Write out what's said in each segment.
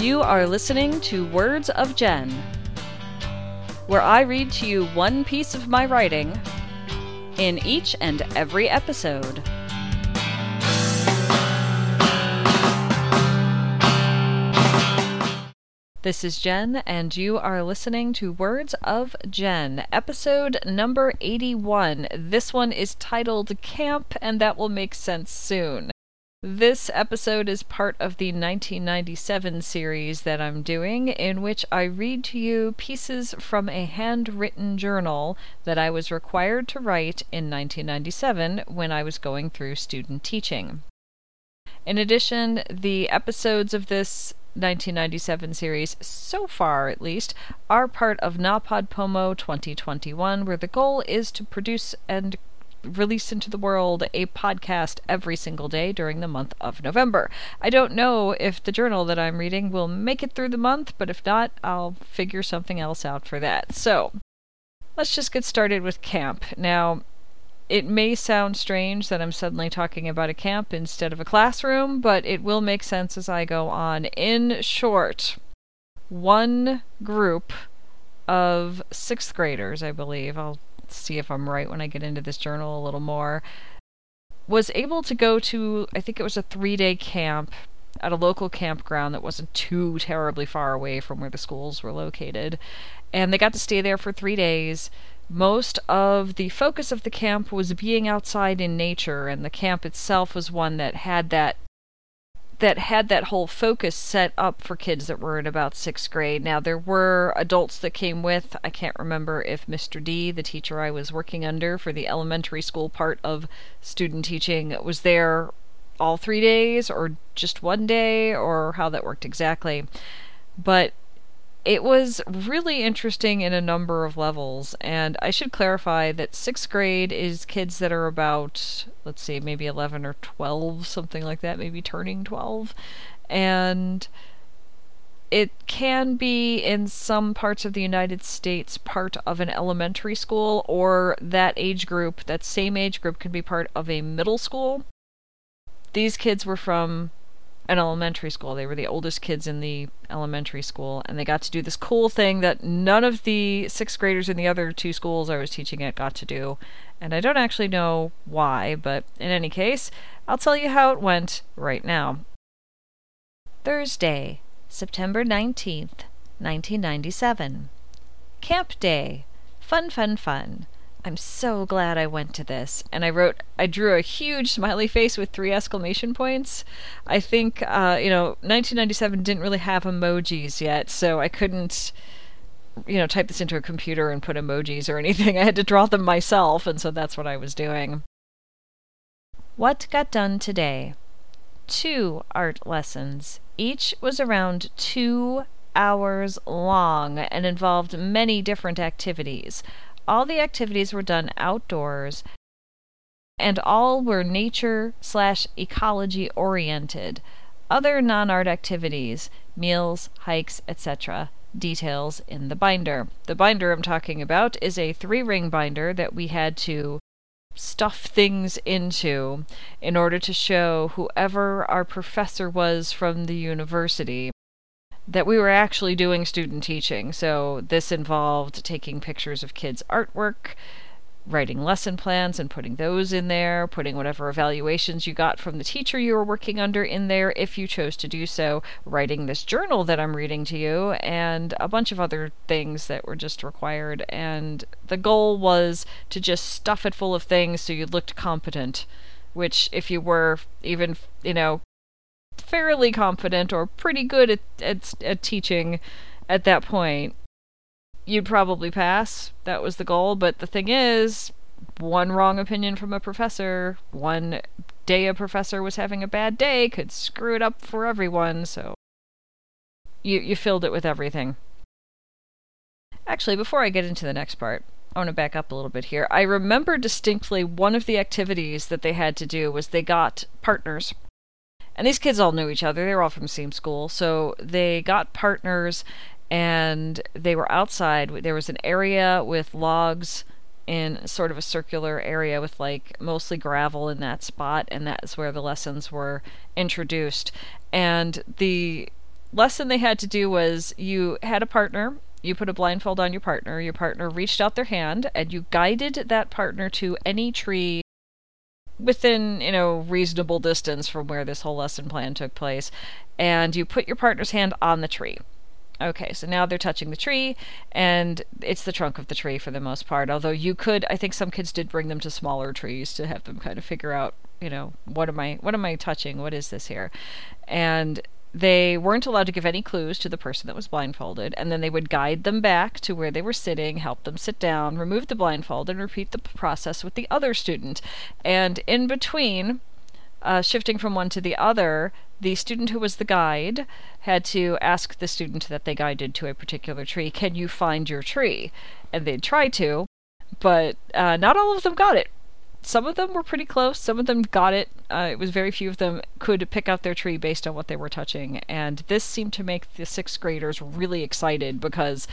You are listening to Words of Jen, where I read to you one piece of my writing in each and every episode. This is Jen, and you are listening to Words of Jen, episode number 81. This one is titled Camp, and that will make sense soon. This episode is part of the 1997 series that I'm doing, in which I read to you pieces from a handwritten journal that I was required to write in 1997 when I was going through student teaching. In addition, the episodes of this 1997 series, so far at least, are part of NaPodPoMo 2021, where the goal is to produce and release into the world a podcast every single day during the month of November. I don't know if the journal that I'm reading will make it through the month, but if not, I'll figure something else out for that. So, let's just get started with camp. Now, it may sound strange that I'm suddenly talking about a camp instead of a classroom, but it will make sense as I go on. In short, one group of sixth graders, I believe, I'll see if I'm right when I get into this journal a little more, was able to go to, I think it was a three day camp at a local campground that wasn't too terribly far away from where the schools were located. And they got to stay there for three days. Most of the focus of the camp was being outside in nature, and the camp itself was one that had that that had that whole focus set up for kids that were in about sixth grade. Now, there were adults that came with. I can't remember if Mr. D, the teacher I was working under for the elementary school part of student teaching, was there all three days or just one day or how that worked exactly. But it was really interesting in a number of levels, and I should clarify that sixth grade is kids that are about, let's see, maybe 11 or 12, something like that, maybe turning 12. And it can be in some parts of the United States part of an elementary school, or that age group, that same age group, can be part of a middle school. These kids were from an elementary school. They were the oldest kids in the elementary school, and they got to do this cool thing that none of the sixth graders in the other two schools I was teaching at got to do. And I don't actually know why, but in any case, I'll tell you how it went right now. Thursday, September 19th, 1997. Camp Day. Fun, fun, fun. I'm so glad I went to this. And I wrote, I drew a huge smiley face with three exclamation points. I think, uh, you know, 1997 didn't really have emojis yet, so I couldn't, you know, type this into a computer and put emojis or anything. I had to draw them myself, and so that's what I was doing. What got done today? Two art lessons. Each was around two hours long and involved many different activities. All the activities were done outdoors, and all were nature slash ecology oriented. Other non art activities, meals, hikes, etc., details in the binder. The binder I'm talking about is a three ring binder that we had to stuff things into in order to show whoever our professor was from the university that we were actually doing student teaching. So this involved taking pictures of kids' artwork, writing lesson plans and putting those in there, putting whatever evaluations you got from the teacher you were working under in there if you chose to do so, writing this journal that I'm reading to you, and a bunch of other things that were just required. And the goal was to just stuff it full of things so you looked competent. Which, if you were even, you know, fairly confident or pretty good at, at, at teaching at that point, you'd probably pass. That was the goal. But the thing is, one wrong opinion from a professor, one day a professor was having a bad day could screw it up for everyone, so you you filled it with everything. Actually, before I get into the next part, I want to back up a little bit here. I remember distinctly one of the activities that they had to do was they got partners and these kids all knew each other. They were all from the same school. So they got partners and they were outside. There was an area with logs in sort of a circular area with like mostly gravel in that spot and that's where the lessons were introduced and the lesson they had to do was you had a partner, you put a blindfold on your partner, your partner reached out their hand, and you guided that partner to any tree within, you know, reasonable distance from where this whole lesson plan took place, and you put your partner's hand on the tree. Okay, so now they're touching the tree, and it's the trunk of the tree for the most part. Although you could, I think some kids did bring them to smaller trees to have them kind of figure out, you know, what am I, what am I touching? What is this here? And they weren't allowed to give any clues to the person that was blindfolded, and then they would guide them back to where they were sitting, help them sit down, remove the blindfold, and repeat the process with the other student. And in between, uh, shifting from one to the other, the student who was the guide had to ask the student that they guided to a particular tree, Can you find your tree? And they'd try to, but uh, not all of them got it some of them were pretty close. Some of them got it. Uh, it was very few of them could pick out their tree based on what they were touching. And this seemed to make the sixth graders really excited because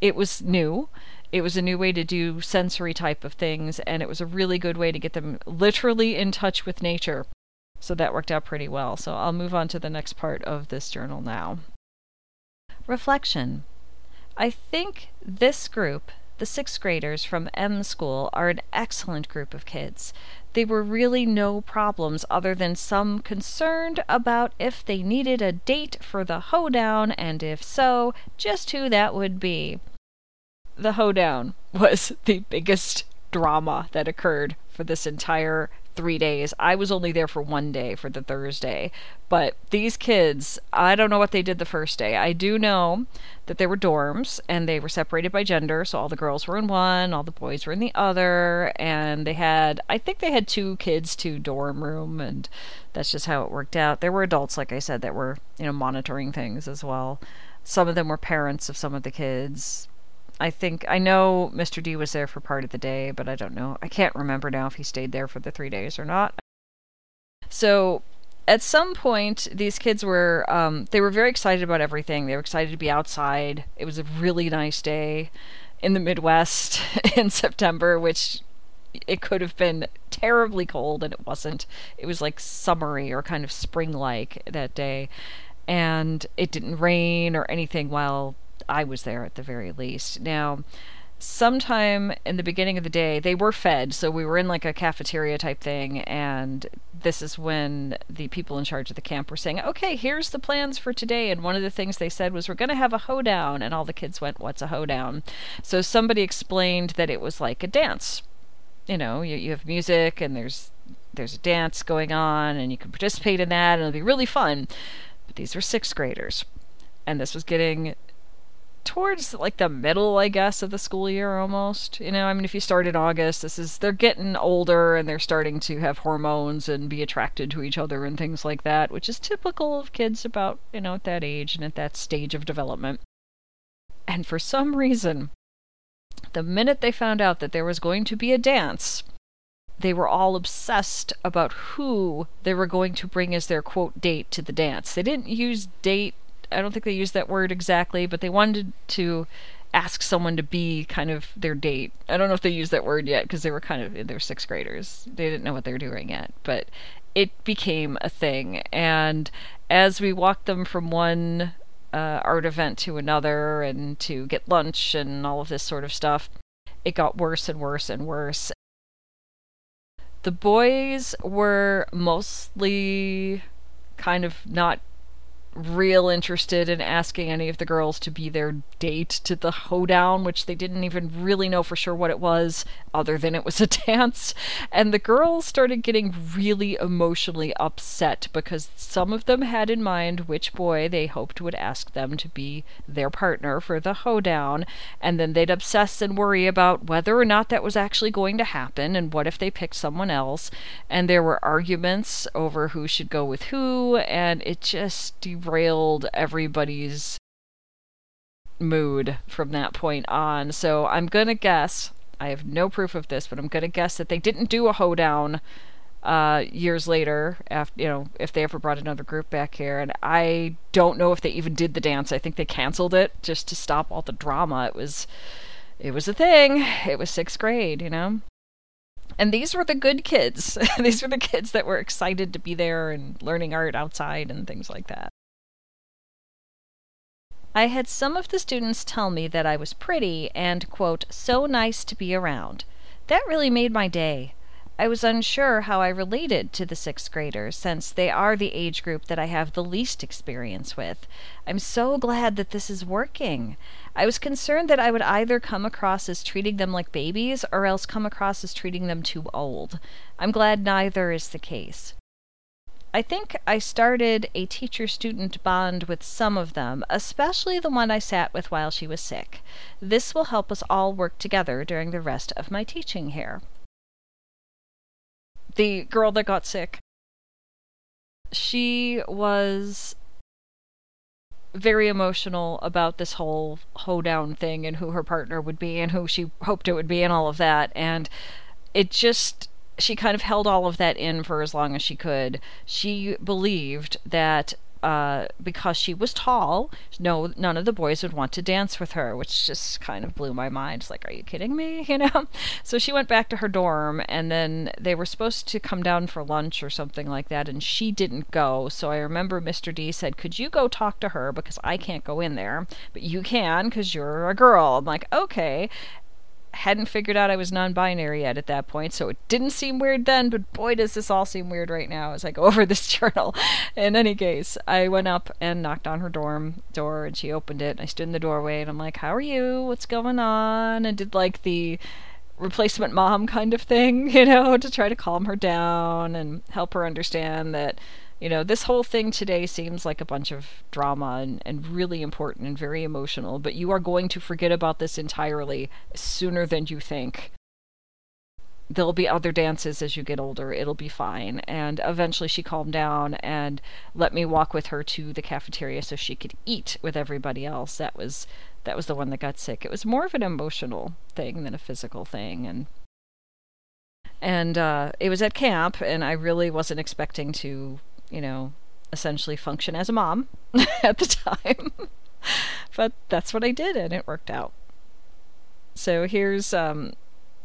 it was new. It was a new way to do sensory type of things, and it was a really good way to get them literally in touch with nature. So that worked out pretty well. So I'll move on to the next part of this journal now. Reflection. I think this group the sixth graders from M School are an excellent group of kids. They were really no problems other than some concerned about if they needed a date for the hoedown, and if so, just who that would be. The hoedown was the biggest drama that occurred for this entire three days. I was only there for one day for the Thursday. But these kids, I don't know what they did the first day. I do know that there were dorms and they were separated by gender. So all the girls were in one, all the boys were in the other. And they had, I think they had two kids to dorm room. And that's just how it worked out. There were adults, like I said, that were, you know, monitoring things as well. Some of them were parents of some of the kids. I think I know Mr. D was there for part of the day, but I don't know. I can't remember now if he stayed there for the three days or not. So at some point these kids were um, they were very excited about everything they were excited to be outside it was a really nice day in the midwest in september which it could have been terribly cold and it wasn't it was like summery or kind of spring like that day and it didn't rain or anything while I was there at the very least. Now, sometime in the beginning of the day, they were fed, so we were in like a cafeteria type thing, and this is when the people in charge of the camp were saying, Okay, here's the plans for today. And one of the things they said was, We're going to have a hoedown. And all the kids went, What's a hoedown? So somebody explained that it was like a dance. You know, you, you have music and there's there's a dance going on and you can participate in that and it'll be really fun. But these were sixth graders. And this was getting towards like the middle, I guess, of the school year almost. You know, I mean, if you start in August, this is they're getting older and they're starting to have hormones and be attracted to each other and things like that, which is typical of kids about, you know, at that age and at that stage of development. And for some reason, the minute they found out that there was going to be a dance, they were all obsessed about who they were going to bring as their quote date to the dance. They didn't use date I don't think they used that word exactly, but they wanted to ask someone to be kind of their date. I don't know if they used that word yet because they were kind of in their sixth graders. They didn't know what they were doing yet, but it became a thing. And as we walked them from one uh, art event to another and to get lunch and all of this sort of stuff, it got worse and worse and worse. The boys were mostly kind of not real interested in asking any of the girls to be their date to the hoedown, which they didn't even really know for sure what it was, other than it was a dance. And the girls started getting really emotionally upset because some of them had in mind which boy they hoped would ask them to be their partner for the hoedown, and then they'd obsess and worry about whether or not that was actually going to happen and what if they picked someone else. And there were arguments over who should go with who, and it just derailed everybody's mood from that point on. So I'm gonna guess. I have no proof of this, but I'm gonna guess that they didn't do a hoedown uh, years later. After you know, if they ever brought another group back here, and I don't know if they even did the dance. I think they canceled it just to stop all the drama. It was, it was a thing. It was sixth grade, you know. And these were the good kids. these were the kids that were excited to be there and learning art outside and things like that. I had some of the students tell me that I was pretty and, quote, so nice to be around. That really made my day. I was unsure how I related to the sixth graders, since they are the age group that I have the least experience with. I'm so glad that this is working. I was concerned that I would either come across as treating them like babies or else come across as treating them too old. I'm glad neither is the case. I think I started a teacher student bond with some of them, especially the one I sat with while she was sick. This will help us all work together during the rest of my teaching here. The girl that got sick. She was very emotional about this whole hoedown thing and who her partner would be and who she hoped it would be and all of that. And it just she kind of held all of that in for as long as she could. She believed that uh, because she was tall, no, none of the boys would want to dance with her, which just kind of blew my mind. It's like, are you kidding me? You know? So she went back to her dorm, and then they were supposed to come down for lunch or something like that, and she didn't go. So I remember Mr. D said, Could you go talk to her? Because I can't go in there, but you can because you're a girl. I'm like, Okay hadn't figured out I was non binary yet at that point, so it didn't seem weird then, but boy, does this all seem weird right now as I go over this journal. In any case, I went up and knocked on her dorm door, and she opened it. I stood in the doorway, and I'm like, How are you? What's going on? And did like the replacement mom kind of thing, you know, to try to calm her down and help her understand that you know, this whole thing today seems like a bunch of drama and, and really important and very emotional, but you are going to forget about this entirely sooner than you think. There'll be other dances as you get older. It'll be fine. And eventually she calmed down and let me walk with her to the cafeteria so she could eat with everybody else. That was that was the one that got sick. It was more of an emotional thing than a physical thing and and uh, it was at camp and I really wasn't expecting to you know, essentially function as a mom at the time. but that's what I did and it worked out. So here's um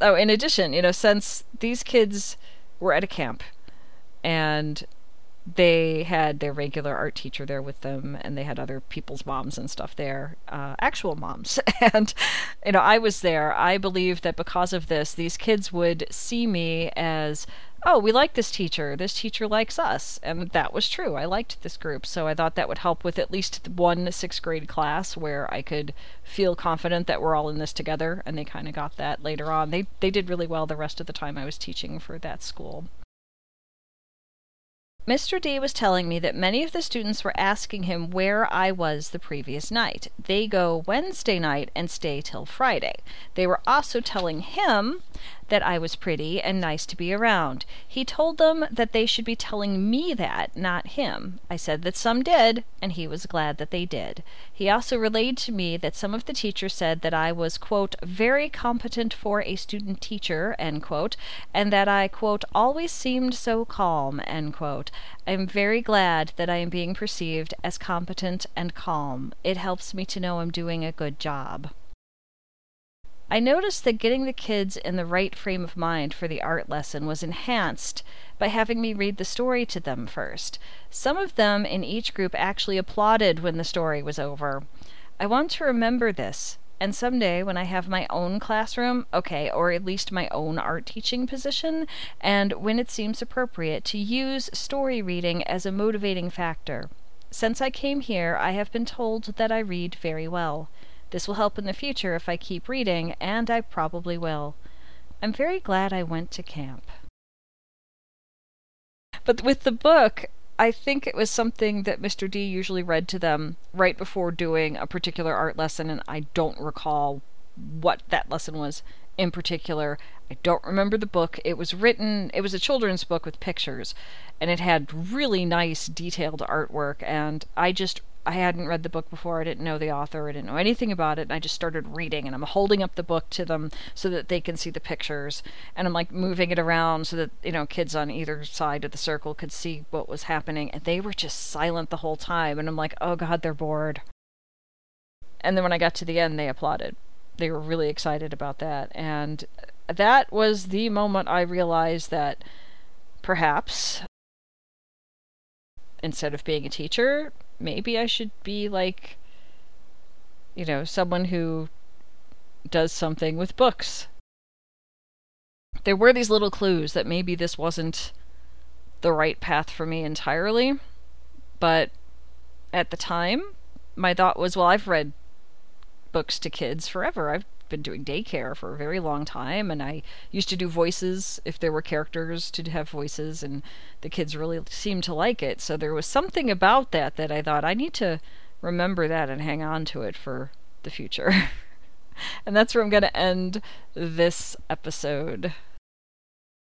oh, in addition, you know, since these kids were at a camp and they had their regular art teacher there with them and they had other people's moms and stuff there uh, actual moms and you know i was there i believe that because of this these kids would see me as oh, we like this teacher. This teacher likes us. And that was true. I liked this group. So I thought that would help with at least one sixth grade class where I could feel confident that we're all in this together. And they kind of got that later on. They, they did really well the rest of the time I was teaching for that school. Mr. D was telling me that many of the students were asking him where I was the previous night. They go Wednesday night and stay till Friday. They were also telling him that I was pretty and nice to be around. He told them that they should be telling me that, not him. I said that some did, and he was glad that they did. He also relayed to me that some of the teachers said that I was, quote, very competent for a student teacher, end quote, and that I, quote, always seemed so calm, end quote. I am very glad that I am being perceived as competent and calm. It helps me to know I'm doing a good job. I noticed that getting the kids in the right frame of mind for the art lesson was enhanced by having me read the story to them first. Some of them in each group actually applauded when the story was over. I want to remember this, and someday when I have my own classroom, okay, or at least my own art teaching position, and when it seems appropriate, to use story reading as a motivating factor. Since I came here, I have been told that I read very well. This will help in the future if I keep reading, and I probably will. I'm very glad I went to camp. But with the book, I think it was something that Mr. D usually read to them right before doing a particular art lesson, and I don't recall what that lesson was in particular. I don't remember the book. It was written, it was a children's book with pictures, and it had really nice, detailed artwork, and I just I hadn't read the book before. I didn't know the author. I didn't know anything about it. And I just started reading, and I'm holding up the book to them so that they can see the pictures. And I'm like moving it around so that you know kids on either side of the circle could see what was happening. And they were just silent the whole time. And I'm like, oh god, they're bored. And then when I got to the end, they applauded. They were really excited about that, and that was the moment I realized that perhaps instead of being a teacher, maybe I should be like you know, someone who does something with books. There were these little clues that maybe this wasn't the right path for me entirely, but at the time, my thought was, well, I've read books to kids forever. I've been doing daycare for a very long time and I used to do voices if there were characters to have voices and the kids really seemed to like it. So there was something about that that I thought I need to remember that and hang on to it for the future. and that's where I'm going to end this episode.